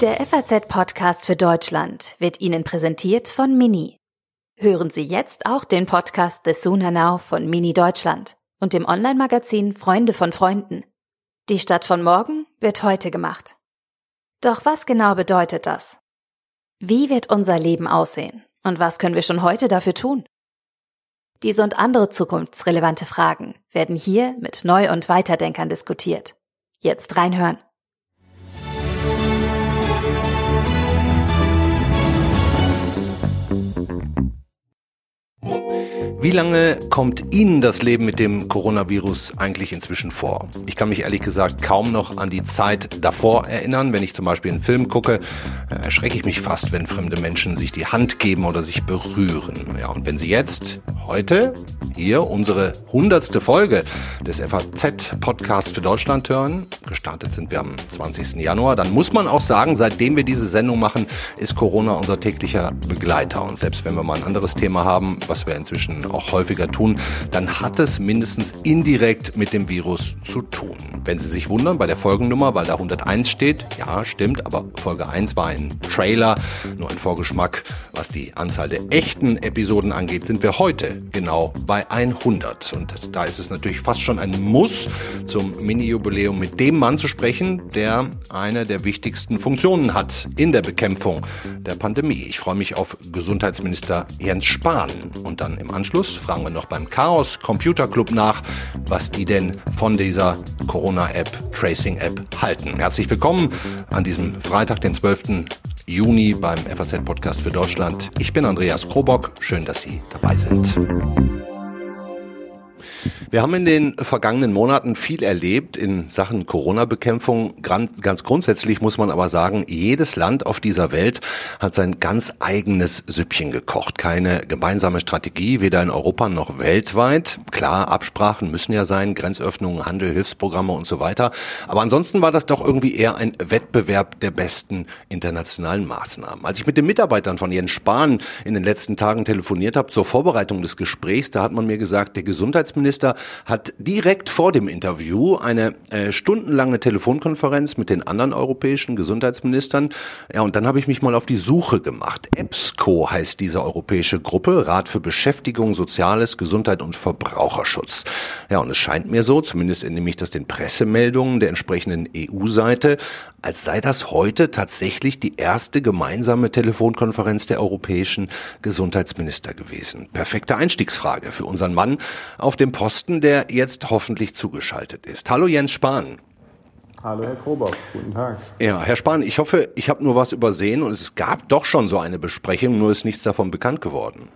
Der FAZ-Podcast für Deutschland wird Ihnen präsentiert von Mini. Hören Sie jetzt auch den Podcast The Sooner Now von Mini Deutschland und dem Online-Magazin Freunde von Freunden. Die Stadt von morgen wird heute gemacht. Doch was genau bedeutet das? Wie wird unser Leben aussehen? Und was können wir schon heute dafür tun? Diese und andere zukunftsrelevante Fragen werden hier mit Neu- und Weiterdenkern diskutiert. Jetzt reinhören. Wie lange kommt Ihnen das Leben mit dem Coronavirus eigentlich inzwischen vor? Ich kann mich ehrlich gesagt kaum noch an die Zeit davor erinnern. Wenn ich zum Beispiel einen Film gucke, äh, erschrecke ich mich fast, wenn fremde Menschen sich die Hand geben oder sich berühren. Ja, und wenn Sie jetzt heute hier unsere hundertste Folge des FAZ-Podcasts für Deutschland hören, gestartet sind wir am 20. Januar, dann muss man auch sagen, seitdem wir diese Sendung machen, ist Corona unser täglicher Begleiter. Und selbst wenn wir mal ein anderes Thema haben, was wir inzwischen auch häufiger tun, dann hat es mindestens indirekt mit dem Virus zu tun. Wenn Sie sich wundern bei der Folgennummer, weil da 101 steht, ja, stimmt, aber Folge 1 war ein Trailer, nur ein Vorgeschmack. Was die Anzahl der echten Episoden angeht, sind wir heute genau bei 100. Und da ist es natürlich fast schon ein Muss, zum Mini-Jubiläum mit dem Mann zu sprechen, der eine der wichtigsten Funktionen hat in der Bekämpfung der Pandemie. Ich freue mich auf Gesundheitsminister Jens Spahn und dann im Anschluss Schluss fragen wir noch beim Chaos Computer Club nach, was die denn von dieser Corona-App, Tracing-App halten. Herzlich willkommen an diesem Freitag, den 12. Juni beim FAZ-Podcast für Deutschland. Ich bin Andreas Krobock. Schön, dass Sie dabei sind. Wir haben in den vergangenen Monaten viel erlebt in Sachen Corona-Bekämpfung. Ganz grundsätzlich muss man aber sagen, jedes Land auf dieser Welt hat sein ganz eigenes Süppchen gekocht. Keine gemeinsame Strategie, weder in Europa noch weltweit. Klar, Absprachen müssen ja sein, Grenzöffnungen, Handel, Hilfsprogramme und so weiter. Aber ansonsten war das doch irgendwie eher ein Wettbewerb der besten internationalen Maßnahmen. Als ich mit den Mitarbeitern von Jens Spahn in den letzten Tagen telefoniert habe zur Vorbereitung des Gesprächs, da hat man mir gesagt, der Gesundheitsminister hat direkt vor dem Interview eine äh, stundenlange Telefonkonferenz mit den anderen europäischen Gesundheitsministern. Ja, und dann habe ich mich mal auf die Suche gemacht. EBSCO heißt diese europäische Gruppe, Rat für Beschäftigung, Soziales, Gesundheit und Verbraucherschutz. Ja, und es scheint mir so, zumindest entnehme ich das den Pressemeldungen der entsprechenden EU-Seite, als sei das heute tatsächlich die erste gemeinsame Telefonkonferenz der europäischen Gesundheitsminister gewesen. Perfekte Einstiegsfrage für unseren Mann auf dem Posten, der jetzt hoffentlich zugeschaltet ist. Hallo Jens Spahn. Hallo Herr Krobock, guten Tag. Ja, Herr Spahn, ich hoffe, ich habe nur was übersehen und es gab doch schon so eine Besprechung, nur ist nichts davon bekannt geworden.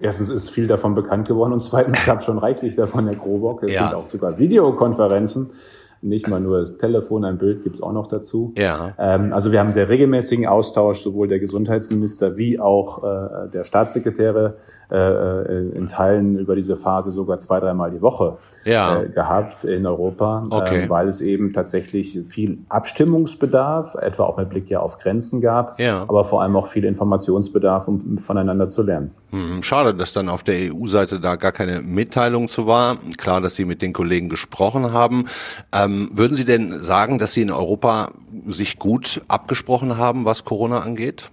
Erstens ist viel davon bekannt geworden und zweitens gab es schon reichlich davon, Herr Krobock. Es ja. sind auch sogar Videokonferenzen nicht mal nur das Telefon, ein Bild gibt's auch noch dazu. Ja. Ähm, also wir haben sehr regelmäßigen Austausch, sowohl der Gesundheitsminister wie auch äh, der Staatssekretäre äh, äh, in Teilen über diese Phase sogar zwei, dreimal die Woche ja. äh, gehabt in Europa, okay. äh, weil es eben tatsächlich viel Abstimmungsbedarf, etwa auch mit Blick ja auf Grenzen gab, ja. aber vor allem auch viel Informationsbedarf, um voneinander zu lernen. Hm, schade, dass dann auf der EU-Seite da gar keine Mitteilung zu war. Klar, dass Sie mit den Kollegen gesprochen haben. Ähm, ähm, würden Sie denn sagen, dass Sie in Europa sich gut abgesprochen haben, was Corona angeht?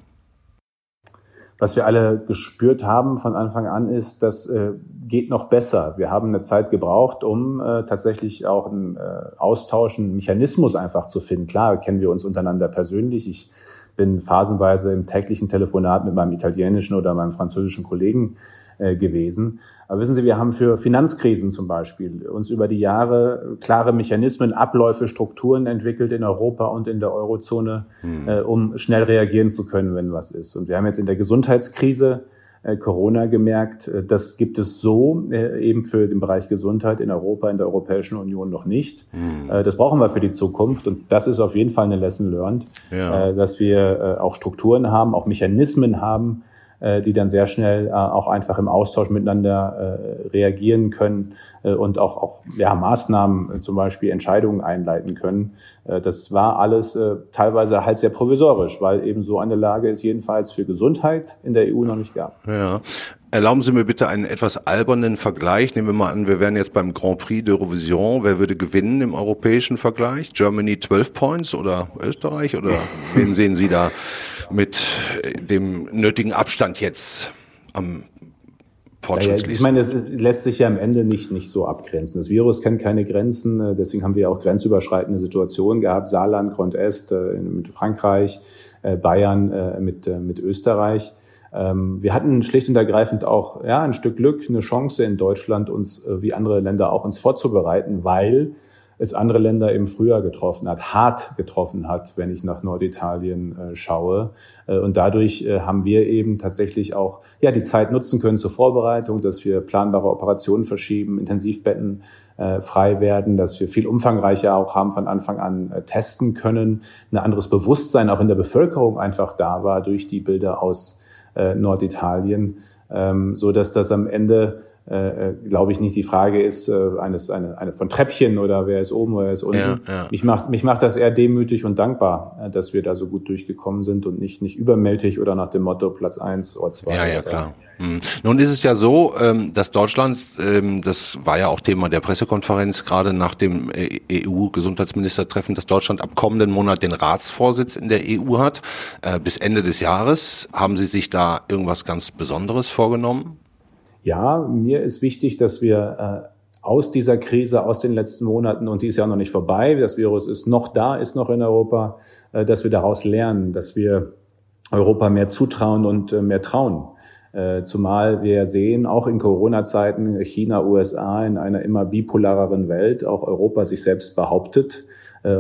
Was wir alle gespürt haben von Anfang an ist, das äh, geht noch besser. Wir haben eine Zeit gebraucht, um äh, tatsächlich auch einen äh, Austausch, einen Mechanismus einfach zu finden. Klar, kennen wir uns untereinander persönlich. Ich bin phasenweise im täglichen Telefonat mit meinem italienischen oder meinem französischen Kollegen äh, gewesen. Aber wissen Sie, wir haben für Finanzkrisen zum Beispiel uns über die Jahre klare Mechanismen, Abläufe, Strukturen entwickelt in Europa und in der Eurozone, mhm. um schnell reagieren zu können, wenn was ist. Und wir haben jetzt in der Gesundheitskrise Corona gemerkt, äh, das gibt es so äh, eben für den Bereich Gesundheit in Europa, in der Europäischen Union noch nicht. Mhm. Äh, das brauchen wir für die Zukunft und das ist auf jeden Fall eine Lesson learned, ja. Äh, dass wir auch Strukturen haben, auch Mechanismen haben, äh, die dann sehr schnell äh, auch einfach im Austausch miteinander äh, reagieren können äh, und auch, auch ja, Maßnahmen, äh, zum Beispiel Entscheidungen einleiten können. Äh, das war alles äh, teilweise halt sehr provisorisch, weil eben so eine Lage es jedenfalls für Gesundheit in der EU noch nicht gab. Ja. Erlauben Sie mir bitte einen etwas albernen Vergleich. Nehmen wir mal an, wir wären jetzt beim Grand Prix d'Eurovision. Wer würde gewinnen im europäischen Vergleich? Germany 12 Points oder Österreich? Oder wen sehen Sie da mit dem nötigen Abstand jetzt am Fortschrittsliest. Ja, ich meine, es lässt sich ja am Ende nicht, nicht so abgrenzen. Das Virus kennt keine Grenzen, äh, deswegen haben wir auch grenzüberschreitende Situationen gehabt. Saarland, Grand Est äh, mit Frankreich, äh, Bayern mit, mit Österreich. Ähm, wir hatten schlicht und ergreifend auch ja, ein Stück Glück, eine Chance in Deutschland, uns wie andere Länder auch uns vorzubereiten, weil es andere Länder im Frühjahr getroffen hat, hart getroffen hat, wenn ich nach Norditalien äh, schaue. Äh, und dadurch äh, haben wir eben tatsächlich auch ja die Zeit nutzen können zur Vorbereitung, dass wir planbare Operationen verschieben, Intensivbetten äh, frei werden, dass wir viel umfangreicher auch haben von Anfang an äh, testen können, ein anderes Bewusstsein auch in der Bevölkerung einfach da war durch die Bilder aus äh, Norditalien, ähm, so dass das am Ende äh, äh, glaube ich nicht die Frage ist äh, eines eine, eine von Treppchen oder wer ist oben oder wer ist unten. Ja, ja. Mich macht mich macht das eher demütig und dankbar, äh, dass wir da so gut durchgekommen sind und nicht nicht übermältig oder nach dem Motto Platz eins oder zwei. Ja, ja, klar. Hm. Nun ist es ja so, ähm, dass Deutschland, ähm, das war ja auch Thema der Pressekonferenz gerade nach dem EU-Gesundheitsministertreffen, dass Deutschland ab kommenden Monat den Ratsvorsitz in der EU hat. Bis Ende des Jahres haben Sie sich da irgendwas ganz Besonderes vorgenommen? Ja, mir ist wichtig, dass wir äh, aus dieser Krise, aus den letzten Monaten, und die ist ja auch noch nicht vorbei, das Virus ist noch da, ist noch in Europa, äh, dass wir daraus lernen, dass wir Europa mehr zutrauen und äh, mehr trauen. Zumal wir sehen, auch in Corona-Zeiten, China, USA in einer immer bipolareren Welt, auch Europa sich selbst behauptet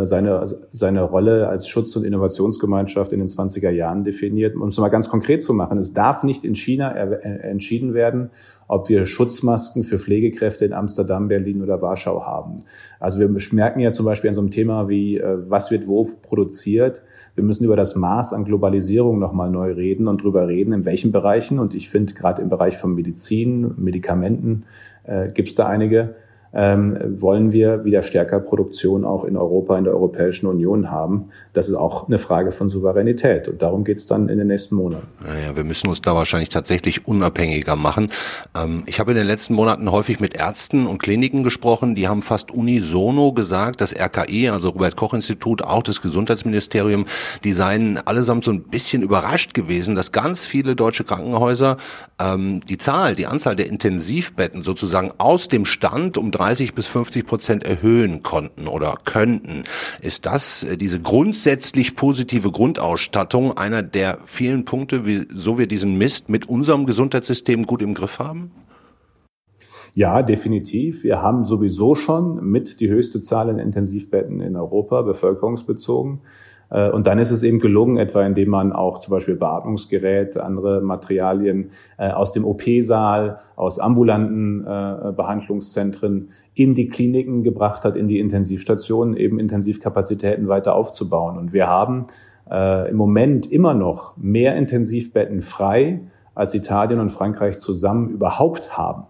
seine, seine Rolle als Schutz- und Innovationsgemeinschaft in den 20er Jahren definiert. Um es mal ganz konkret zu machen, es darf nicht in China entschieden werden, ob wir Schutzmasken für Pflegekräfte in Amsterdam, Berlin oder Warschau haben. Also wir merken ja zum Beispiel an so einem Thema wie, äh, was wird wo produziert. Wir müssen über das Maß an Globalisierung nochmal neu reden und drüber reden, in welchen Bereichen. Und ich finde, gerade im Bereich von Medizin, Medikamenten äh, gibt es da einige ähm, wollen wir wieder stärker Produktion auch in Europa, in der Europäischen Union haben. Das ist auch eine Frage von Souveränität. Und darum geht es dann in den nächsten Monaten. Naja, wir müssen uns da wahrscheinlich tatsächlich unabhängiger machen. Ähm, ich habe in den letzten Monaten häufig mit Ärzten und Kliniken gesprochen, die haben fast unisono gesagt, das RKI, also Robert Koch Institut, auch das Gesundheitsministerium, die seien allesamt so ein bisschen überrascht gewesen, dass ganz viele deutsche Krankenhäuser ähm, die Zahl, die Anzahl der Intensivbetten sozusagen aus dem Stand um 30 bis 50 Prozent erhöhen konnten oder könnten. Ist das äh, diese grundsätzlich positive Grundausstattung einer der vielen Punkte, wieso wir diesen Mist mit unserem Gesundheitssystem gut im Griff haben? Ja, definitiv. Wir haben sowieso schon mit die höchste Zahl an Intensivbetten in Europa, bevölkerungsbezogen. Äh, und dann ist es eben gelungen, etwa indem man auch zum Beispiel Beatmungsgerät, andere Materialien äh, aus dem OP-Saal, aus ambulanten äh, Behandlungszentren in die Kliniken gebracht hat, in die Intensivstationen, eben Intensivkapazitäten weiter aufzubauen. Und wir haben im Moment immer noch mehr Intensivbetten frei, als Italien und Frankreich zusammen überhaupt haben.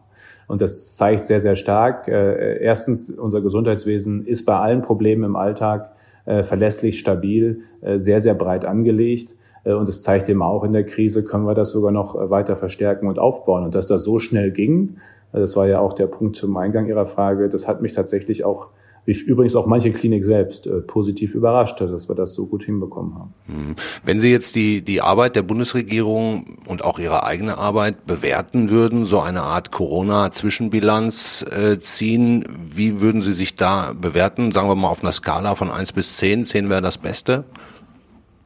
Und das zeigt sehr, sehr stark. Erstens, unser Gesundheitswesen ist bei allen Problemen im Alltag äh, verlässlich, stabil, äh, sehr, sehr breit angelegt. Äh, und es zeigt eben auch in der Krise, können wir das sogar noch weiter verstärken und aufbauen. Und dass das so schnell ging, das war ja auch der Punkt zum Eingang Ihrer Frage, das hat mich tatsächlich auch wie übrigens auch manche Klinik selbst äh, positiv überrascht hat, dass wir das so gut hinbekommen haben. Hm. Wenn Sie jetzt die, die Arbeit der Bundesregierung und auch Ihre eigene Arbeit bewerten würden, so eine Art Corona-Zwischenbilanz äh, ziehen, wie würden Sie sich da bewerten? Sagen wir mal auf einer Skala von eins bis zehn. Zehn wäre das Beste?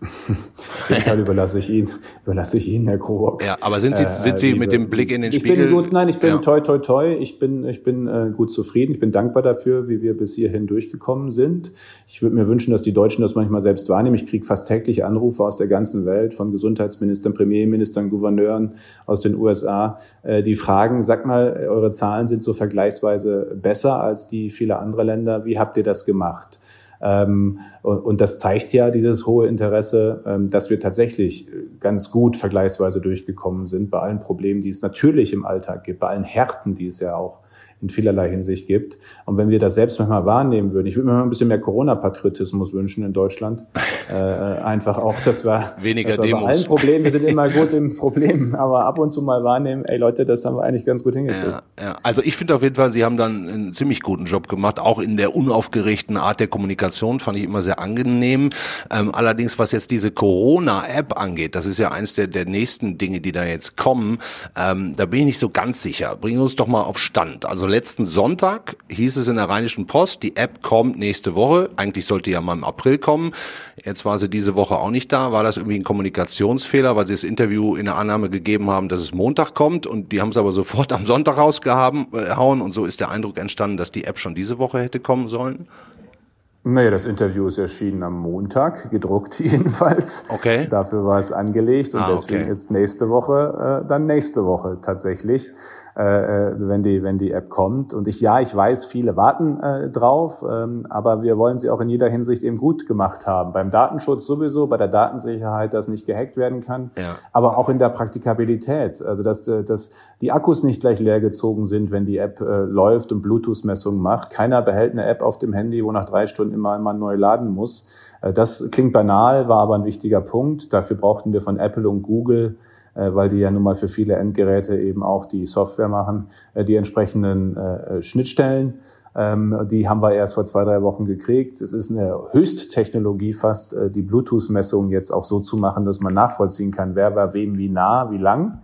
Den Teil überlasse ich Ihnen, überlasse ich Ihnen, Herr Krobock. Ja, aber sind Sie, sind Sie äh, mit dem Blick in den ich Spiegel? Bin gut, nein, ich bin ja. toi, toi, toi. Ich bin, ich bin äh, gut zufrieden. Ich bin dankbar dafür, wie wir bis hierhin durchgekommen sind. Ich würde mir wünschen, dass die Deutschen das manchmal selbst wahrnehmen. Ich kriege fast täglich Anrufe aus der ganzen Welt von Gesundheitsministern, Premierministern, Gouverneuren aus den USA, äh, die fragen, sag mal, eure Zahlen sind so vergleichsweise besser als die vieler anderer Länder. Wie habt ihr das gemacht? Ähm, und, das zeigt ja dieses hohe Interesse, ähm, dass wir tatsächlich ganz gut vergleichsweise durchgekommen sind bei allen Problemen, die es natürlich im Alltag gibt, bei allen Härten, die es ja auch in vielerlei Hinsicht gibt. Und wenn wir das selbst manchmal wahrnehmen würden, ich würde mir mal ein bisschen mehr Corona-Patriotismus wünschen in Deutschland. Äh, einfach auch, dass wir, Weniger dass wir Demos. bei allen Problemen, wir sind immer gut im Problem, aber ab und zu mal wahrnehmen, ey Leute, das haben wir eigentlich ganz gut hingekriegt. Ja, ja. Also ich finde auf jeden Fall, Sie haben dann einen ziemlich guten Job gemacht, auch in der unaufgeregten Art der Kommunikation, fand ich immer sehr angenehm. Ähm, allerdings, was jetzt diese Corona-App angeht, das ist ja eins der, der nächsten Dinge, die da jetzt kommen, ähm, da bin ich nicht so ganz sicher. Bringen uns doch mal auf Stand. Also letzten Sonntag hieß es in der Rheinischen Post, die App kommt nächste Woche. Eigentlich sollte ja mal im April kommen. Jetzt war sie diese Woche auch nicht da. War das irgendwie ein Kommunikationsfehler, weil sie das Interview in der Annahme gegeben haben, dass es Montag kommt und die haben es aber sofort am Sonntag rausgehauen und so ist der Eindruck entstanden, dass die App schon diese Woche hätte kommen sollen? Naja, das Interview ist erschienen am Montag, gedruckt jedenfalls. Okay. Dafür war es angelegt und Ah, deswegen okay. ist nächste Woche äh, dann nächste Woche tatsächlich, äh, äh, wenn die wenn die App kommt. Und ich ja, ich weiß, viele warten äh, drauf, ähm, aber wir wollen sie auch in jeder Hinsicht eben gut gemacht haben. Beim Datenschutz sowieso, bei der Datensicherheit, dass nicht gehackt werden kann, Ja. aber auch in der Praktikabilität, also dass, äh, dass die Akkus nicht gleich leer gezogen sind, wenn die App äh, läuft und Bluetooth-Messungen macht. Keiner behält eine App auf dem Handy, wo nach drei Stunden immer mal neu laden muss. Äh, Das klingt banal, war aber ein wichtiger Punkt. Dafür brauchten wir von Apple und Google, weil die ja nun mal für viele Endgeräte eben auch die Software machen, äh, die entsprechenden äh, Schnittstellen. Ähm, Die haben wir erst vor zwei, drei Wochen gekriegt. Es ist eine Höchsttechnologie fast, äh, die Bluetooth-Messungen jetzt auch so zu machen, dass man nachvollziehen kann, wer war wem wie nah, wie lang.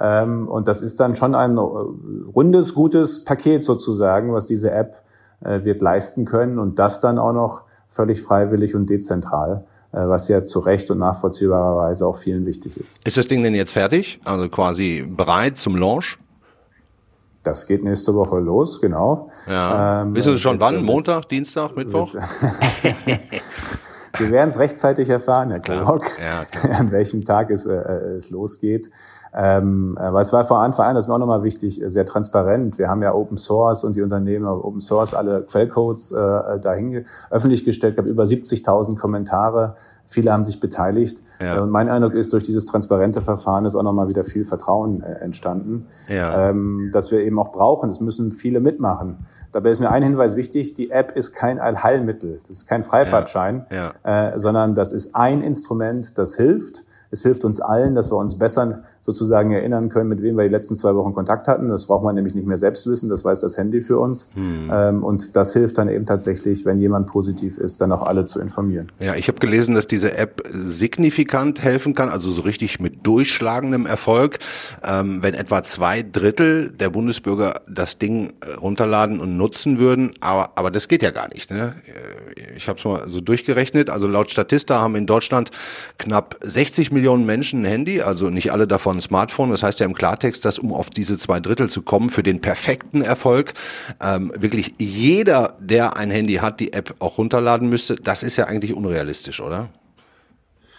Ähm, Und das ist dann schon ein äh, rundes, gutes Paket sozusagen, was diese App äh, wird leisten können und das dann auch noch völlig freiwillig und dezentral, äh, was ja zu Recht und nachvollziehbarerweise auch vielen wichtig ist. Ist das Ding denn jetzt fertig? Also quasi bereit zum Launch? Das geht nächste Woche los, genau. Ja. Ähm, Wissen Sie schon mit- wann? mit- Montag, Dienstag, Mittwoch? Sie werden es rechtzeitig erfahren, Herr Klok, Ja, an welchem Tag es, äh, es losgeht. Ähm, aber es war vor Anfang an, das ist mir auch nochmal wichtig, äh, sehr transparent. Wir haben ja Open Source und die Unternehmen auf Open Source alle Quellcodes äh, dahin öffentlich gestellt, gab über 70.000 Kommentare. Viele haben sich beteiligt. Ja. Äh, Und mein Eindruck ist, durch dieses transparente Verfahren ist auch nochmal wieder viel Vertrauen äh, entstanden, Ja. ähm, dass wir eben auch brauchen. Es müssen viele mitmachen. Dabei ist mir ein Hinweis wichtig, die App ist kein Allheilmittel. Das ist kein Freifahrtschein, Ja. Äh, sondern das ist ein Instrument, das hilft. Es hilft uns allen, dass wir uns besser sozusagen erinnern können, mit wem wir die letzten zwei Wochen Kontakt hatten. Das braucht man nämlich nicht mehr selbst wissen, das weiß das Handy für uns. Hm. Ähm, und das hilft dann eben tatsächlich, wenn jemand positiv ist, dann auch alle zu informieren. Ja, ich habe gelesen, dass diese App signifikant helfen kann, also so richtig mit durchschlagendem Erfolg, ähm, wenn etwa zwei Drittel der Bundesbürger das Ding äh, runterladen und nutzen würden. Aber, aber das geht ja gar nicht. Ne? Äh, Ich habe es mal so durchgerechnet. Also laut Statista haben in Deutschland knapp 60 Millionen Menschen ein Handy, also nicht alle davon ein Smartphone. Das heißt ja im Klartext, dass um auf diese zwei Drittel zu kommen, für den perfekten Erfolg, ähm, wirklich jeder, der ein Handy hat, die App auch runterladen müsste. Das ist ja eigentlich unrealistisch, oder?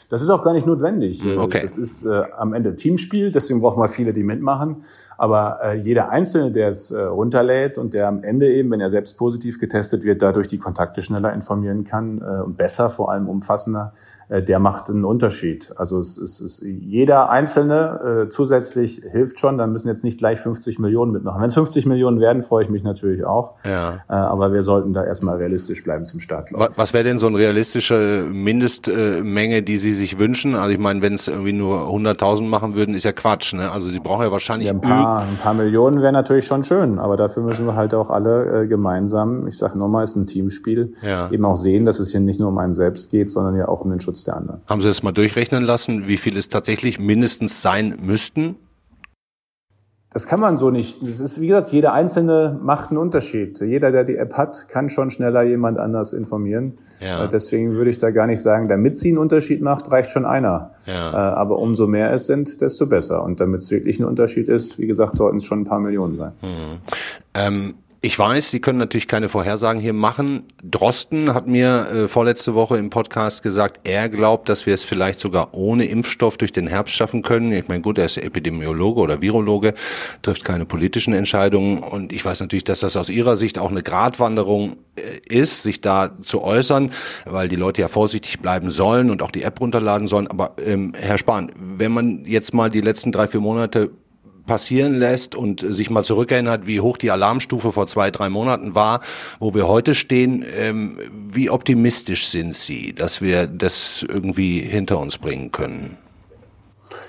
Das ist auch gar nicht notwendig. Hm, okay. Das ist äh, am Ende Teamspiel, deswegen brauchen wir viele, die mitmachen. Aber äh, jeder Einzelne, der es äh, runterlädt und der am Ende eben, wenn er selbst positiv getestet wird, dadurch die Kontakte schneller informieren kann äh, und besser, vor allem umfassender, äh, der macht einen Unterschied. Also es ist, es ist jeder Einzelne äh, zusätzlich hilft schon. Dann müssen jetzt nicht gleich 50 Millionen mitmachen. Wenn es 50 Millionen werden, freue ich mich natürlich auch. Ja. Äh, aber wir sollten da erstmal realistisch bleiben zum Startlauf. Wa- Was wäre denn so eine realistische Mindestmenge, die Sie sich wünschen? Also ich meine, wenn es irgendwie nur 100.000 machen würden, ist ja Quatsch. Ne? Also Sie brauchen ja wahrscheinlich Ja, ein paar, ein paar Millionen wäre natürlich schon schön, aber dafür müssen wir halt auch alle äh, gemeinsam, ich sage nochmal, es ist ein Teamspiel, Ja. eben auch sehen, dass es hier nicht nur um einen selbst geht, sondern ja auch um den Schutz der anderen. Haben Sie das mal durchrechnen lassen, wie viel es tatsächlich mindestens sein müssten? Das kann man so nicht. Das ist, wie gesagt, jeder Einzelne macht einen Unterschied. Jeder, der die App hat, kann schon schneller jemand anders informieren. Ja. Äh, Deswegen würde ich da gar nicht sagen, damit sie einen Unterschied macht, reicht schon einer. Ja. Äh, Aber umso mehr es sind, desto besser. Und damit es wirklich ein Unterschied ist, wie gesagt, sollten es schon ein paar Millionen sein. Ähm, ich weiß, Sie können natürlich keine Vorhersagen hier machen. Drosten hat mir äh, vorletzte Woche im Podcast gesagt, er glaubt, dass wir es vielleicht sogar ohne Impfstoff durch den Herbst schaffen können. Ich meine, gut, er ist Epidemiologe oder Virologe, trifft keine politischen Entscheidungen. Und ich weiß natürlich, dass das aus Ihrer Sicht auch eine Gratwanderung äh, ist, sich da zu äußern, weil die Leute ja vorsichtig bleiben sollen und auch die App runterladen sollen. Aber ähm, Herr Spahn, wenn man jetzt mal die letzten drei, vier Monate passieren lässt und sich mal zurückerinnert, wie hoch die Alarmstufe vor zwei, drei Monaten war, wo wir heute stehen, ähm, wie optimistisch sind Sie, dass wir das irgendwie hinter uns bringen können?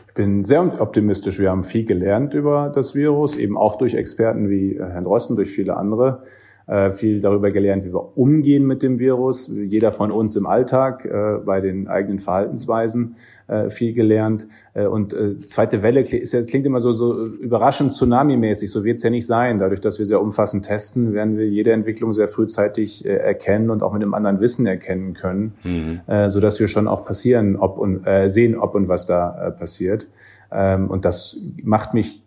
Ich bin sehr optimistisch. Wir haben viel gelernt über das Virus, eben auch durch Experten wie Herrn Rossen, durch viele andere. Äh, viel darüber gelernt, wie wir umgehen mit dem Virus. Jeder von uns im Alltag, äh, bei den eigenen Verhaltensweisen äh, viel gelernt. Und zweite Welle ist ja, klingt immer so, so überraschend Tsunami-mäßig. So wird es ja nicht sein. Dadurch, dass wir sehr umfassend testen, werden wir jede Entwicklung sehr frühzeitig erkennen und auch mit einem anderen Wissen erkennen können, mhm. äh, so dass wir schon auch passieren, ob und äh, sehen, ob und was da passiert. Ähm, und das macht mich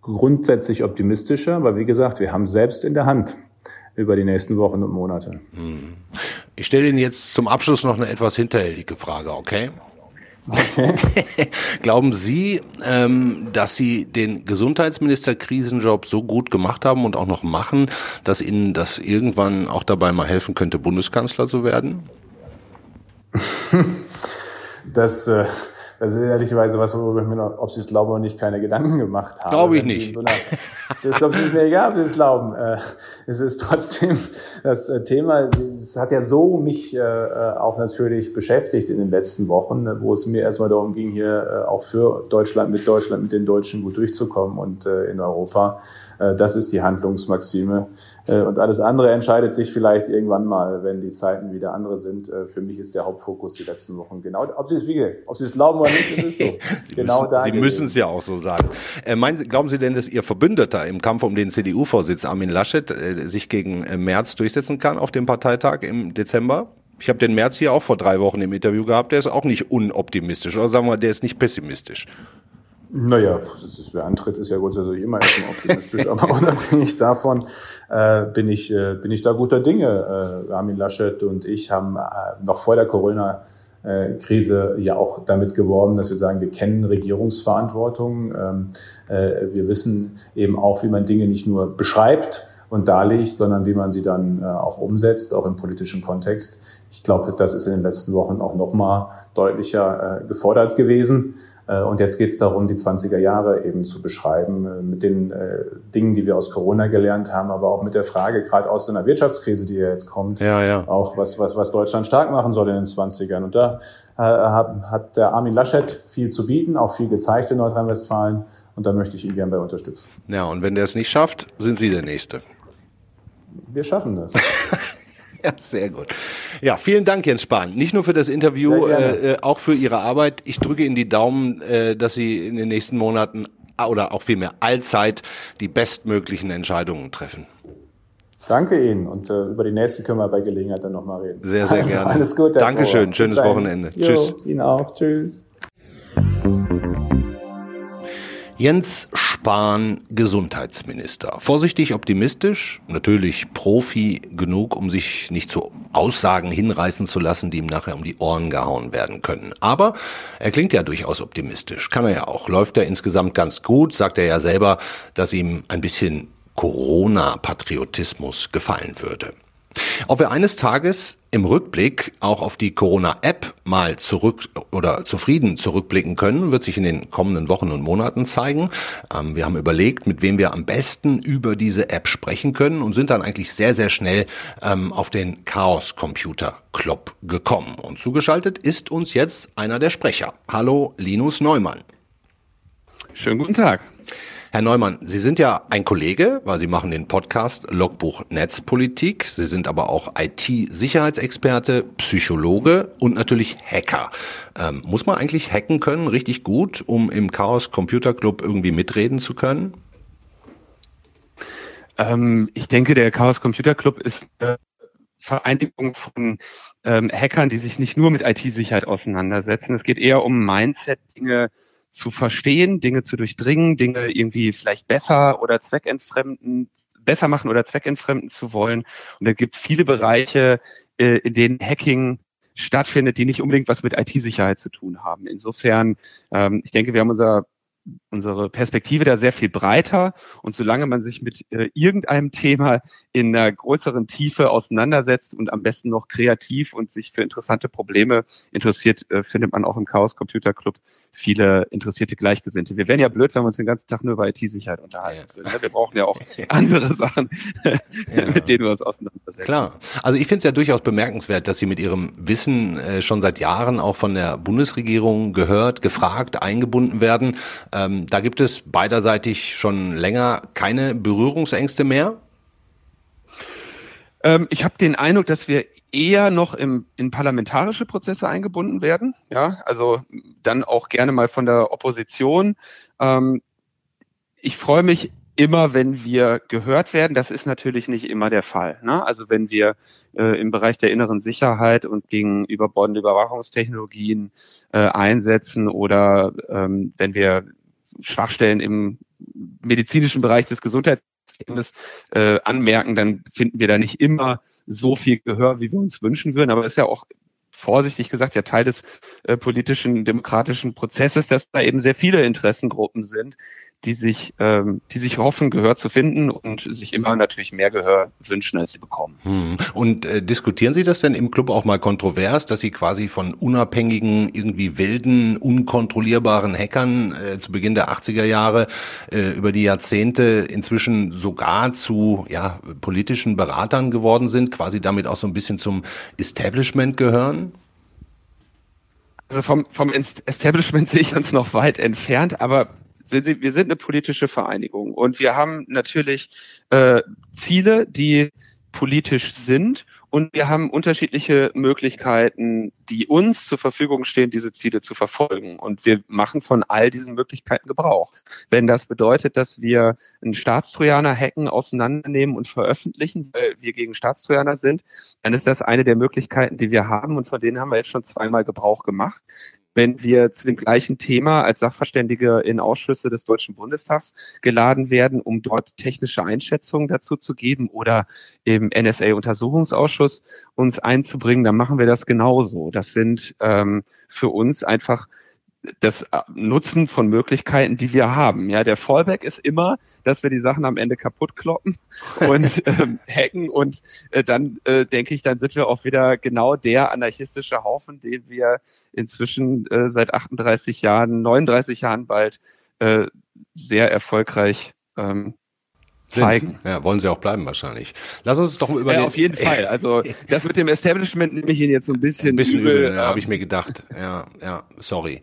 grundsätzlich optimistischer, aber wie gesagt, wir haben selbst in der Hand über die nächsten Wochen und Monate. Hm. Ich stelle Ihnen jetzt zum Abschluss noch eine etwas hinterhältige Frage, okay? Okay. Glauben Sie, ähm, dass Sie den Gesundheitsminister-Krisenjob so gut gemacht haben und auch noch machen, dass Ihnen das irgendwann auch dabei mal helfen könnte, Bundeskanzler zu werden? Das äh, das ist ehrlicherweise was, worüber ich mir noch, ob sie es glauben oder nicht, keine Gedanken gemacht haben. Glaube ich nicht. So einer, das ist mir egal, ob sie es glauben. Äh, es ist trotzdem das äh, Thema, es hat ja so mich äh, auch natürlich beschäftigt in den letzten Wochen, wo es mir erstmal darum ging, hier auch für Deutschland, mit Deutschland, mit den Deutschen gut durchzukommen und in Europa. Das ist die Handlungsmaxime. Und alles andere entscheidet sich vielleicht irgendwann mal, wenn die Zeiten wieder andere sind. Für mich ist der Hauptfokus die letzten Wochen genau, ob sie es, wie, ob sie es glauben oder nicht, ist es so. Sie genau müssen, Sie müssen es ja auch so sagen. Äh, meinen Sie, glauben Sie denn, dass Ihr Verbündeter im Kampf um den CDU-Vorsitz, Armin Laschet, äh, sich gegen äh, Merz durchsetzen kann auf dem Parteitag im Dezember? Ich habe den März hier auch vor drei Wochen im Interview gehabt. Der ist auch nicht unoptimistisch, oder sagen wir, der ist nicht pessimistisch. Naja, ist, der Antritt ist ja grundsätzlich immer erstmal optimistisch, aber unabhängig davon äh, bin ich äh, bin ich da guter Dinge. Äh, Armin Laschet und ich haben äh, noch vor der Corona Krise ja auch damit geworben, dass wir sagen, wir kennen Regierungsverantwortung. Ähm, äh, wir wissen eben auch, wie man Dinge nicht nur beschreibt und darlegt, sondern wie man sie dann äh, auch umsetzt, auch im politischen Kontext. Ich glaube, das ist in den letzten Wochen auch nochmal deutlicher gefordert gewesen. Äh, und jetzt geht es darum, die 20er Jahre eben zu beschreiben, äh, mit den äh, Dingen, die wir aus Corona gelernt haben, aber auch mit der Frage, gerade aus so einer Wirtschaftskrise, die ja jetzt kommt, ja, ja. auch was, was, was Deutschland stark machen soll in den 20ern. Und da hat, der Armin Laschet viel zu bieten, auch viel gezeigt in Nordrhein-Westfalen. Und da möchte ich ihn gerne bei unterstützen. Ja, und wenn der es nicht schafft, sind Sie der Nächste. Wir schaffen das. Ja, sehr gut. Ja, vielen Dank, Jens Spahn. Nicht nur für das Interview, äh, äh, auch für Ihre Arbeit. Ich drücke Ihnen die Daumen, äh, dass Sie in den nächsten Monaten oder auch vielmehr allzeit die bestmöglichen Entscheidungen treffen. Danke Ihnen und äh, über die nächste können wir bei Gelegenheit dann nochmal reden. Sehr, sehr also, gerne. Alles gut. Dankeschön, schönes Wochenende. Jo, Tschüss. Ihnen auch. Tschüss. Jens Spahn Gesundheitsminister. Vorsichtig optimistisch, natürlich Profi genug, um sich nicht zu Aussagen hinreißen zu lassen, die ihm nachher um die Ohren gehauen werden können. Aber er klingt ja durchaus optimistisch. Kann er ja auch. Läuft er insgesamt ganz gut, sagt er ja selber, dass ihm ein bisschen Corona-Patriotismus gefallen würde. Ob wir eines Tages im Rückblick auch auf die Corona-App mal zurück oder zufrieden zurückblicken können, wird sich in den kommenden Wochen und Monaten zeigen. Ähm, wir haben überlegt, mit wem wir am besten über diese App sprechen können und sind dann eigentlich sehr, sehr schnell ähm, auf den Chaos Computer Club gekommen. Und zugeschaltet ist uns jetzt einer der Sprecher. Hallo, Linus Neumann. Schönen guten Tag. Herr Neumann, Sie sind ja ein Kollege, weil Sie machen den Podcast Logbuch Netzpolitik. Sie sind aber auch IT-Sicherheitsexperte, Psychologe und natürlich Hacker. Ähm, muss man eigentlich hacken können, richtig gut, um im Chaos Computer Club irgendwie mitreden zu können? Ähm, ich denke, der Chaos Computer Club ist eine Vereinigung von ähm, Hackern, die sich nicht nur mit IT-Sicherheit auseinandersetzen. Es geht eher um Mindset, Dinge zu verstehen, Dinge zu durchdringen, Dinge irgendwie vielleicht besser oder zweckentfremden, besser machen oder zweckentfremden zu wollen. Und es gibt viele Bereiche, äh, in denen Hacking stattfindet, die nicht unbedingt was mit IT-Sicherheit zu tun haben. Insofern, ähm, ich denke, wir haben unser unsere Perspektive da sehr viel breiter und solange man sich mit äh, irgendeinem Thema in einer größeren Tiefe auseinandersetzt und am besten noch kreativ und sich für interessante Probleme interessiert, äh, findet man auch im Chaos Computer Club viele interessierte Gleichgesinnte. Wir wären ja blöd, wenn wir uns den ganzen Tag nur über IT-Sicherheit unterhalten würden. Ne? Wir brauchen ja auch andere Sachen, ja. mit denen wir uns auseinandersetzen. Klar. Also ich finde es ja durchaus bemerkenswert, dass Sie mit Ihrem Wissen äh, schon seit Jahren auch von der Bundesregierung gehört, gefragt, eingebunden werden. Ähm, da gibt es beiderseitig schon länger keine Berührungsängste mehr? Ähm, ich habe den Eindruck, dass wir eher noch im, in parlamentarische Prozesse eingebunden werden. Ja, also dann auch gerne mal von der Opposition. Ähm, ich freue mich immer, wenn wir gehört werden. Das ist natürlich nicht immer der Fall. Ne? Also wenn wir äh, im Bereich der inneren Sicherheit und gegen überbordende Überwachungstechnologien äh, einsetzen oder ähm, wenn wir Schwachstellen im medizinischen Bereich des Gesundheitssystems äh, anmerken, dann finden wir da nicht immer so viel Gehör, wie wir uns wünschen würden. Aber es ist ja auch vorsichtig gesagt ja Teil des äh, politischen demokratischen Prozesses, dass da eben sehr viele Interessengruppen sind, die sich, ähm, die sich hoffen, Gehör zu finden und sich immer natürlich mehr Gehör wünschen, als sie bekommen. Hm. Und äh, diskutieren Sie das denn im Club auch mal kontrovers, dass Sie quasi von unabhängigen, irgendwie wilden, unkontrollierbaren Hackern äh, zu Beginn der 80er Jahre äh, über die Jahrzehnte inzwischen sogar zu ja, politischen Beratern geworden sind, quasi damit auch so ein bisschen zum Establishment gehören? Also vom, vom Establishment sehe ich uns noch weit entfernt, aber wir sind eine politische Vereinigung und wir haben natürlich äh, Ziele, die politisch sind und wir haben unterschiedliche Möglichkeiten, die uns zur Verfügung stehen, diese Ziele zu verfolgen. Und wir machen von all diesen Möglichkeiten Gebrauch. Wenn das bedeutet, dass wir einen Staatstrojaner hacken, auseinandernehmen und veröffentlichen, weil wir gegen Staatstrojaner sind, dann ist das eine der Möglichkeiten, die wir haben und von denen haben wir jetzt schon zweimal Gebrauch gemacht wenn wir zu dem gleichen Thema als Sachverständige in Ausschüsse des Deutschen Bundestags geladen werden, um dort technische Einschätzungen dazu zu geben oder im NSA-Untersuchungsausschuss uns einzubringen, dann machen wir das genauso. Das sind ähm, für uns einfach das äh, Nutzen von Möglichkeiten, die wir haben. Ja, der Fallback ist immer, dass wir die Sachen am Ende kaputt kloppen und ähm, hacken und äh, dann äh, denke ich, dann sind wir auch wieder genau der anarchistische Haufen, den wir inzwischen äh, seit 38 Jahren, 39 Jahren bald äh, sehr erfolgreich ähm, zeigen. Ja, wollen sie auch bleiben wahrscheinlich. Lass uns doch mal über ja, auf jeden Fall. Also das mit dem Establishment nehme ich Ihnen jetzt so ein bisschen, ein bisschen übel. übel habe ich mir gedacht. Ja, ja, sorry.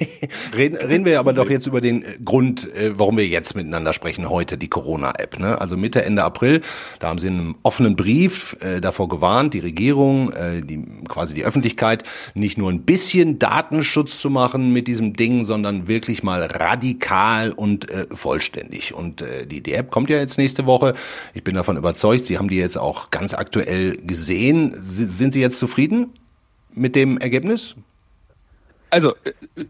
reden, reden wir aber doch jetzt über den äh, Grund, äh, warum wir jetzt miteinander sprechen heute, die Corona-App. Ne? Also Mitte, Ende April, da haben Sie in einem offenen Brief äh, davor gewarnt, die Regierung, äh, die, quasi die Öffentlichkeit, nicht nur ein bisschen Datenschutz zu machen mit diesem Ding, sondern wirklich mal radikal und äh, vollständig. Und äh, die, die App kommt ja jetzt nächste Woche. Ich bin davon überzeugt, Sie haben die jetzt auch ganz aktuell gesehen. Sind Sie jetzt zufrieden mit dem Ergebnis? Also,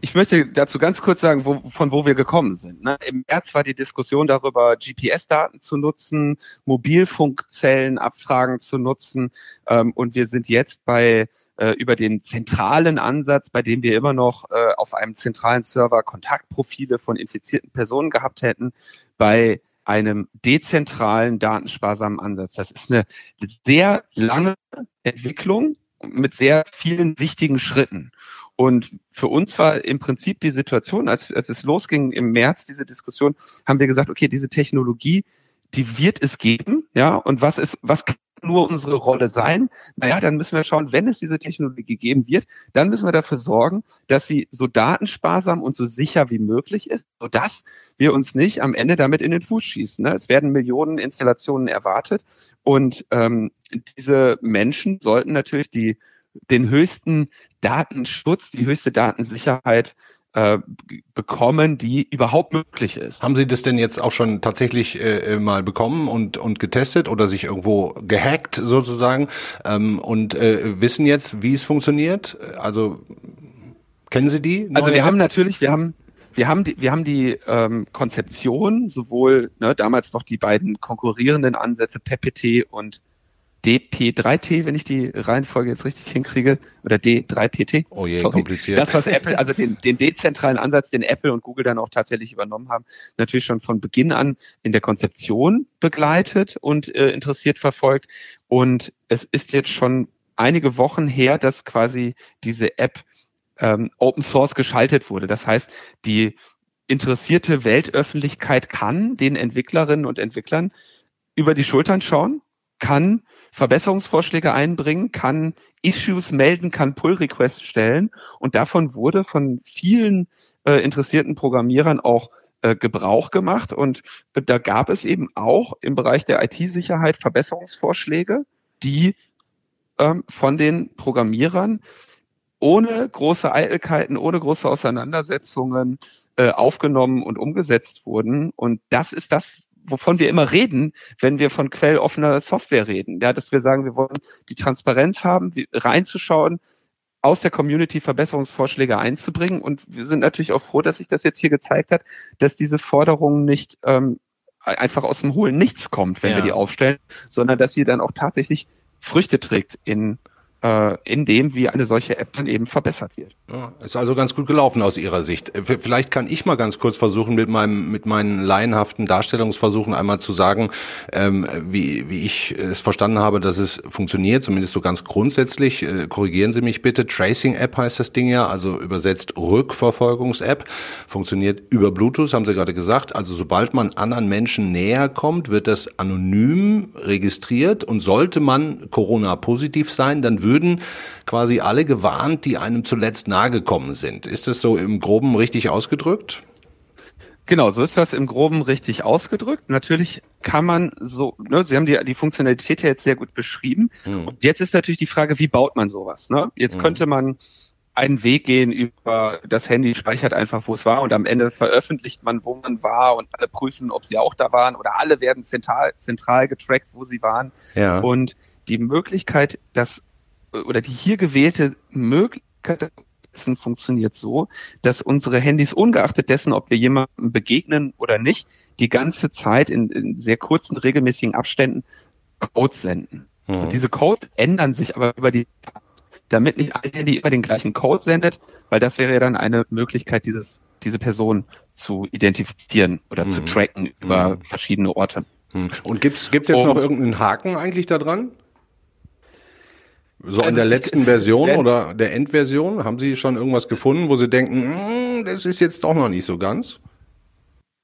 ich möchte dazu ganz kurz sagen, wo, von wo wir gekommen sind. Ne? Im März war die Diskussion darüber, GPS-Daten zu nutzen, Mobilfunkzellenabfragen zu nutzen. Ähm, und wir sind jetzt bei äh, über den zentralen Ansatz, bei dem wir immer noch äh, auf einem zentralen Server Kontaktprofile von infizierten Personen gehabt hätten, bei einem dezentralen, datensparsamen Ansatz. Das ist eine sehr lange Entwicklung mit sehr vielen wichtigen Schritten. Und für uns war im Prinzip die Situation, als, als es losging im März, diese Diskussion, haben wir gesagt, okay, diese Technologie, die wird es geben, ja, und was ist, was kann nur unsere Rolle sein? Naja, dann müssen wir schauen, wenn es diese Technologie geben wird, dann müssen wir dafür sorgen, dass sie so datensparsam und so sicher wie möglich ist, sodass wir uns nicht am Ende damit in den Fuß schießen. Ne? Es werden Millionen Installationen erwartet und ähm, diese Menschen sollten natürlich die den höchsten Datenschutz, die höchste Datensicherheit äh, bekommen, die überhaupt möglich ist. Haben Sie das denn jetzt auch schon tatsächlich äh, äh, mal bekommen und, und getestet oder sich irgendwo gehackt sozusagen ähm, und äh, wissen jetzt, wie es funktioniert? Also kennen Sie die? Also wir haben natürlich, wir haben wir haben die, wir haben die ähm, Konzeption, sowohl ne, damals noch die beiden konkurrierenden Ansätze PEPPT und DP3T, wenn ich die Reihenfolge jetzt richtig hinkriege, oder D3PT. Oh je, Sorry. kompliziert. Das, was Apple, also den, den dezentralen Ansatz, den Apple und Google dann auch tatsächlich übernommen haben, natürlich schon von Beginn an in der Konzeption begleitet und äh, interessiert verfolgt. Und es ist jetzt schon einige Wochen her, dass quasi diese App ähm, Open Source geschaltet wurde. Das heißt, die interessierte Weltöffentlichkeit kann den Entwicklerinnen und Entwicklern über die Schultern schauen, kann Verbesserungsvorschläge einbringen, kann Issues melden, kann Pull-Requests stellen. Und davon wurde von vielen äh, interessierten Programmierern auch äh, Gebrauch gemacht. Und äh, da gab es eben auch im Bereich der IT-Sicherheit Verbesserungsvorschläge, die ähm, von den Programmierern ohne große Eitelkeiten, ohne große Auseinandersetzungen äh, aufgenommen und umgesetzt wurden. Und das ist das, wovon wir immer reden, wenn wir von quelloffener Software reden. Ja, dass wir sagen, wir wollen die Transparenz haben, reinzuschauen, aus der Community Verbesserungsvorschläge einzubringen. Und wir sind natürlich auch froh, dass sich das jetzt hier gezeigt hat, dass diese Forderung nicht ähm, einfach aus dem hohlen Nichts kommt, wenn ja. wir die aufstellen, sondern dass sie dann auch tatsächlich Früchte trägt in äh, in dem, wie eine solche App dann eben verbessert wird. Ja, ist also ganz gut gelaufen aus Ihrer Sicht. Äh, vielleicht kann ich mal ganz kurz versuchen, mit meinem mit meinen laienhaften Darstellungsversuchen einmal zu sagen, ähm, wie, wie ich es verstanden habe, dass es funktioniert, zumindest so ganz grundsätzlich. Äh, korrigieren Sie mich bitte. Tracing App heißt das Ding ja, also übersetzt Rückverfolgungs-App. Funktioniert über Bluetooth, haben Sie gerade gesagt. Also sobald man anderen Menschen näher kommt, wird das anonym registriert und sollte man Corona positiv sein, dann würden quasi alle gewarnt, die einem zuletzt nahegekommen sind. Ist das so im Groben richtig ausgedrückt? Genau, so ist das im Groben richtig ausgedrückt. Natürlich kann man so, ne, Sie haben die, die Funktionalität ja jetzt sehr gut beschrieben. Mhm. Und jetzt ist natürlich die Frage, wie baut man sowas? Ne? Jetzt mhm. könnte man einen Weg gehen über das Handy, speichert einfach, wo es war und am Ende veröffentlicht man, wo man war und alle prüfen, ob sie auch da waren oder alle werden zentral, zentral getrackt, wo sie waren. Ja. Und die Möglichkeit, dass oder die hier gewählte Möglichkeit funktioniert so, dass unsere Handys ungeachtet dessen, ob wir jemandem begegnen oder nicht, die ganze Zeit in, in sehr kurzen, regelmäßigen Abständen Codes senden. Mhm. Und diese Codes ändern sich aber über die damit nicht ein Handy immer den gleichen Code sendet, weil das wäre ja dann eine Möglichkeit, dieses, diese Person zu identifizieren oder mhm. zu tracken über mhm. verschiedene Orte. Mhm. Und gibt's gibt's jetzt Und, noch irgendeinen Haken eigentlich da dran? So also in der letzten Version oder der Endversion, haben Sie schon irgendwas gefunden, wo Sie denken, mm, das ist jetzt doch noch nicht so ganz?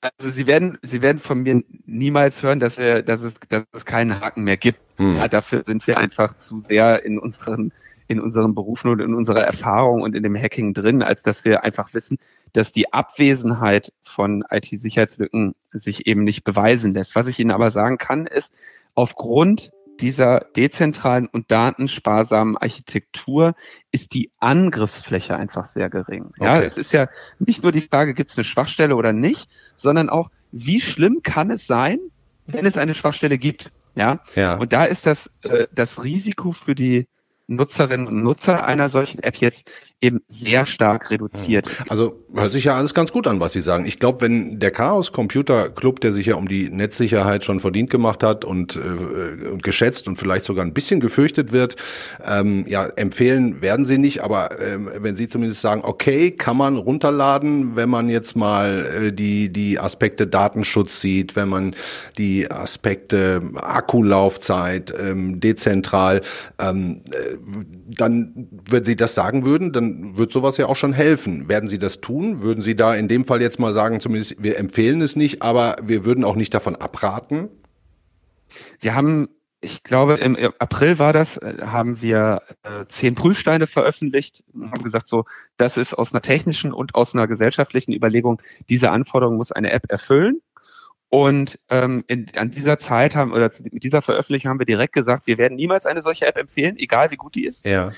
Also Sie werden, Sie werden von mir niemals hören, dass, wir, dass, es, dass es keinen Haken mehr gibt. Hm. Ja, dafür sind wir einfach zu sehr in unseren in unseren Berufen und in unserer Erfahrung und in dem Hacking drin, als dass wir einfach wissen, dass die Abwesenheit von IT-Sicherheitslücken sich eben nicht beweisen lässt. Was ich Ihnen aber sagen kann, ist, aufgrund dieser dezentralen und datensparsamen Architektur ist die Angriffsfläche einfach sehr gering. Ja, okay. es ist ja nicht nur die Frage, gibt es eine Schwachstelle oder nicht, sondern auch, wie schlimm kann es sein, wenn es eine Schwachstelle gibt? Ja, ja. und da ist das, äh, das Risiko für die Nutzerinnen und Nutzer einer solchen App jetzt eben sehr stark reduziert. Also hört sich ja alles ganz gut an, was Sie sagen. Ich glaube, wenn der Chaos Computer Club, der sich ja um die Netzsicherheit schon verdient gemacht hat und, äh, und geschätzt und vielleicht sogar ein bisschen gefürchtet wird, ähm, ja, empfehlen werden Sie nicht, aber ähm, wenn Sie zumindest sagen, okay, kann man runterladen, wenn man jetzt mal äh, die, die Aspekte Datenschutz sieht, wenn man die Aspekte Akkulaufzeit, ähm, dezentral, ähm, äh, dann, wenn Sie das sagen würden, dann wird sowas ja auch schon helfen. Werden Sie das tun? Würden Sie da in dem Fall jetzt mal sagen, zumindest wir empfehlen es nicht, aber wir würden auch nicht davon abraten? Wir haben ich glaube, im April war das, äh, haben wir äh, zehn Prüfsteine veröffentlicht und haben gesagt, so, das ist aus einer technischen und aus einer gesellschaftlichen Überlegung, diese Anforderung muss eine App erfüllen. Und ähm, in, an dieser Zeit haben oder mit dieser Veröffentlichung haben wir direkt gesagt, wir werden niemals eine solche App empfehlen, egal wie gut die ist. Ja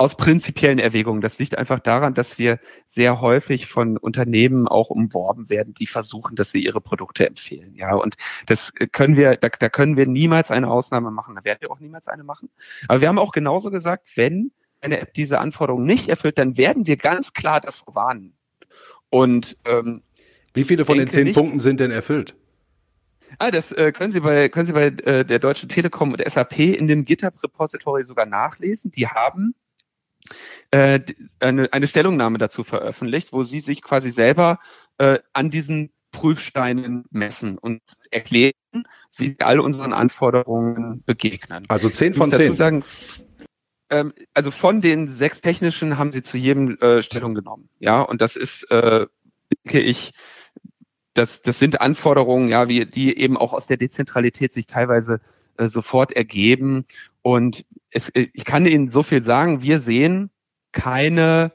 aus prinzipiellen Erwägungen. Das liegt einfach daran, dass wir sehr häufig von Unternehmen auch umworben werden, die versuchen, dass wir ihre Produkte empfehlen. Ja, und das können wir, da, da können wir niemals eine Ausnahme machen. Da werden wir auch niemals eine machen. Aber wir haben auch genauso gesagt, wenn eine App diese Anforderungen nicht erfüllt, dann werden wir ganz klar davor warnen. Und ähm, wie viele von den zehn nicht, Punkten sind denn erfüllt? Ah, das äh, können Sie bei können Sie bei äh, der Deutschen Telekom und SAP in dem GitHub Repository sogar nachlesen. Die haben äh, eine, eine Stellungnahme dazu veröffentlicht, wo sie sich quasi selber äh, an diesen Prüfsteinen messen und erklären, wie sie all unseren Anforderungen begegnen. Also zehn von zehn. Sagen, ähm, also von den sechs technischen haben sie zu jedem äh, Stellung genommen. Ja, und das ist, äh, denke ich, das, das sind Anforderungen, ja, wie, die eben auch aus der Dezentralität sich teilweise äh, sofort ergeben. Und es, äh, ich kann Ihnen so viel sagen, wir sehen keine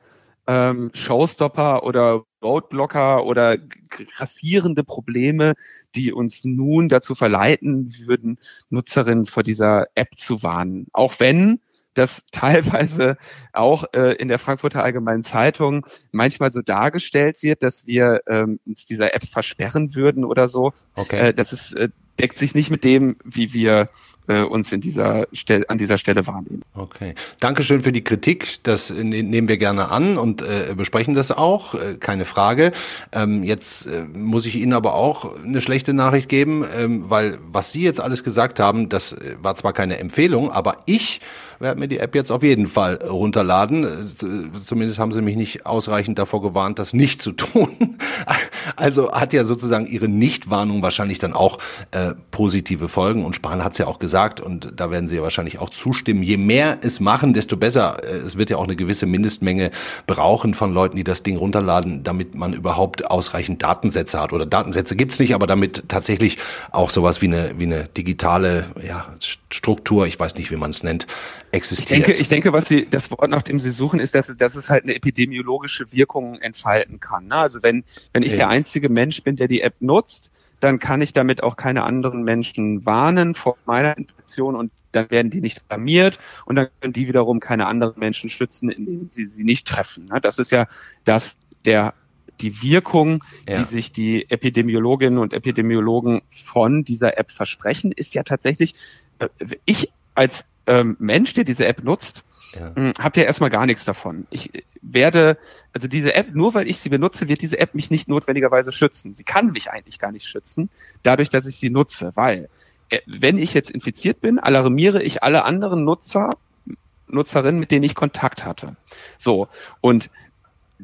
ähm, Showstopper oder Roadblocker oder grassierende Probleme, die uns nun dazu verleiten würden, Nutzerinnen vor dieser App zu warnen. Auch wenn das teilweise auch äh, in der Frankfurter Allgemeinen Zeitung manchmal so dargestellt wird, dass wir ähm, uns dieser App versperren würden oder so. Okay. Äh, das ist, äh, deckt sich nicht mit dem, wie wir äh, uns in dieser Stelle, an dieser Stelle wahrnehmen. Okay. Dankeschön für die Kritik. Das ne-, nehmen wir gerne an und äh, besprechen das auch. Äh, keine Frage. Ähm, jetzt äh, muss ich Ihnen aber auch eine schlechte Nachricht geben, ähm, weil was Sie jetzt alles gesagt haben, das äh, war zwar keine Empfehlung, aber ich werde mir die App jetzt auf jeden Fall runterladen. Zumindest haben sie mich nicht ausreichend davor gewarnt, das nicht zu tun. Also hat ja sozusagen ihre Nichtwarnung wahrscheinlich dann auch äh, positive Folgen. Und Spahn hat es ja auch gesagt, und da werden Sie ja wahrscheinlich auch zustimmen, je mehr es machen, desto besser. Äh, es wird ja auch eine gewisse Mindestmenge brauchen von Leuten, die das Ding runterladen, damit man überhaupt ausreichend Datensätze hat. Oder Datensätze gibt's nicht, aber damit tatsächlich auch sowas wie eine, wie eine digitale ja, Struktur, ich weiß nicht, wie man es nennt, existiert. Ich denke, ich denke, was Sie, das Wort, nach dem Sie suchen, ist, dass, dass es halt eine epidemiologische Wirkung entfalten kann. Ne? Also wenn, wenn ich ja. der einzige Mensch bin, der die App nutzt, dann kann ich damit auch keine anderen Menschen warnen vor meiner Infektion und dann werden die nicht alarmiert und dann können die wiederum keine anderen Menschen schützen, indem sie sie nicht treffen. Ne? Das ist ja das, der die Wirkung, ja. die sich die Epidemiologinnen und Epidemiologen von dieser App versprechen, ist ja tatsächlich, äh, ich als ähm, Mensch, der diese App nutzt, ja. Hm, habt ihr erstmal gar nichts davon. Ich werde, also diese App, nur weil ich sie benutze, wird diese App mich nicht notwendigerweise schützen. Sie kann mich eigentlich gar nicht schützen, dadurch, dass ich sie nutze, weil äh, wenn ich jetzt infiziert bin, alarmiere ich alle anderen Nutzer, Nutzerinnen, mit denen ich Kontakt hatte. So. Und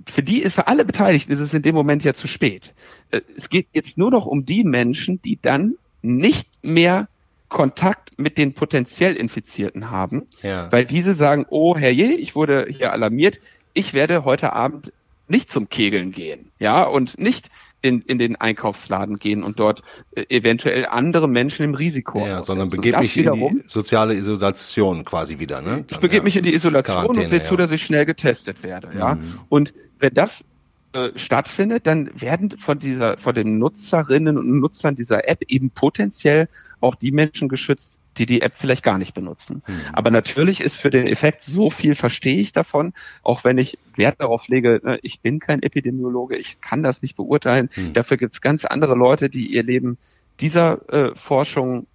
für die ist für alle Beteiligten ist es in dem Moment ja zu spät. Äh, es geht jetzt nur noch um die Menschen, die dann nicht mehr Kontakt mit den potenziell Infizierten haben, ja. weil diese sagen, oh herrje, ich wurde hier alarmiert, ich werde heute Abend nicht zum Kegeln gehen, ja, und nicht in, in den Einkaufsladen gehen und dort äh, eventuell andere Menschen im Risiko Ja, sondern begebe mich in die soziale Isolation quasi wieder, ne? Dann, ich begebe ja. mich in die Isolation Quarantäne, und sehe ja. zu, dass ich schnell getestet werde, ja. Mhm. Und wenn das stattfindet, dann werden von dieser, von den Nutzerinnen und Nutzern dieser App eben potenziell auch die Menschen geschützt, die die App vielleicht gar nicht benutzen. Mhm. Aber natürlich ist für den Effekt so viel verstehe ich davon, auch wenn ich Wert darauf lege, ne, ich bin kein Epidemiologe, ich kann das nicht beurteilen. Mhm. Dafür gibt es ganz andere Leute, die ihr Leben dieser äh, Forschung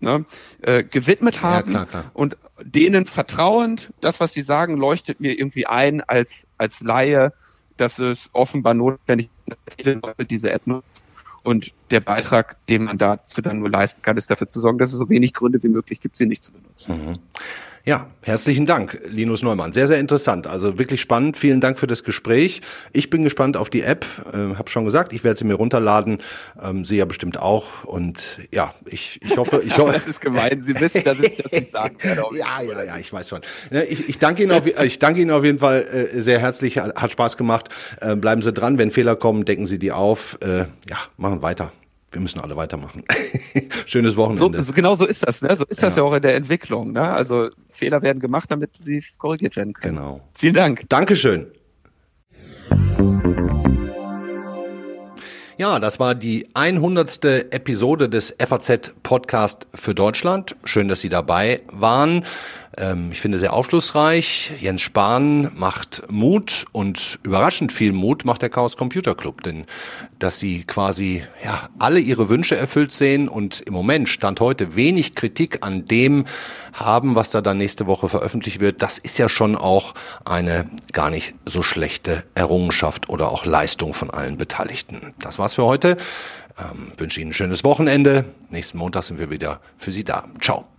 ne, äh, gewidmet haben ja, klar, klar. und denen vertrauend, das, was sie sagen, leuchtet mir irgendwie ein als, als Laie dass es offenbar notwendig ist, dass viele Leute diese App nutzen. Und der Beitrag, den man dazu dann nur leisten kann, ist dafür zu sorgen, dass es so wenig Gründe wie möglich gibt, sie nicht zu benutzen. Mhm. Ja, herzlichen Dank, Linus Neumann. Sehr, sehr interessant. Also wirklich spannend. Vielen Dank für das Gespräch. Ich bin gespannt auf die App. Ähm, hab schon gesagt, ich werde sie mir runterladen. Ähm, Sie ja bestimmt auch. Und ja, ich, ich hoffe, ich hoffe. das ist gemein. Sie wissen, dass ich das nicht sagen werde. ja, ja, ja, ich weiß schon. Ich, ich danke Ihnen auf, ich danke Ihnen auf jeden Fall äh, sehr herzlich. Hat Spaß gemacht. Äh, bleiben Sie dran. Wenn Fehler kommen, decken Sie die auf. Äh, ja, machen weiter wir müssen alle weitermachen. Schönes Wochenende. So, genau so ist das, ne? So ist ja. das ja auch in der Entwicklung, ne? Also Fehler werden gemacht, damit sie korrigiert werden können. Genau. Vielen Dank. Dankeschön. Ja, das war die 100. Episode des FAZ Podcast für Deutschland. Schön, dass Sie dabei waren. Ähm, ich finde sehr aufschlussreich. Jens Spahn macht Mut und überraschend viel Mut macht der Chaos Computer Club, denn dass sie quasi ja alle ihre Wünsche erfüllt sehen und im Moment stand heute wenig Kritik an dem haben, was da dann nächste Woche veröffentlicht wird, das ist ja schon auch eine gar nicht so schlechte Errungenschaft oder auch Leistung von allen Beteiligten. Das war's für heute. Ähm, wünsche Ihnen ein schönes Wochenende. Nächsten Montag sind wir wieder für Sie da. Ciao.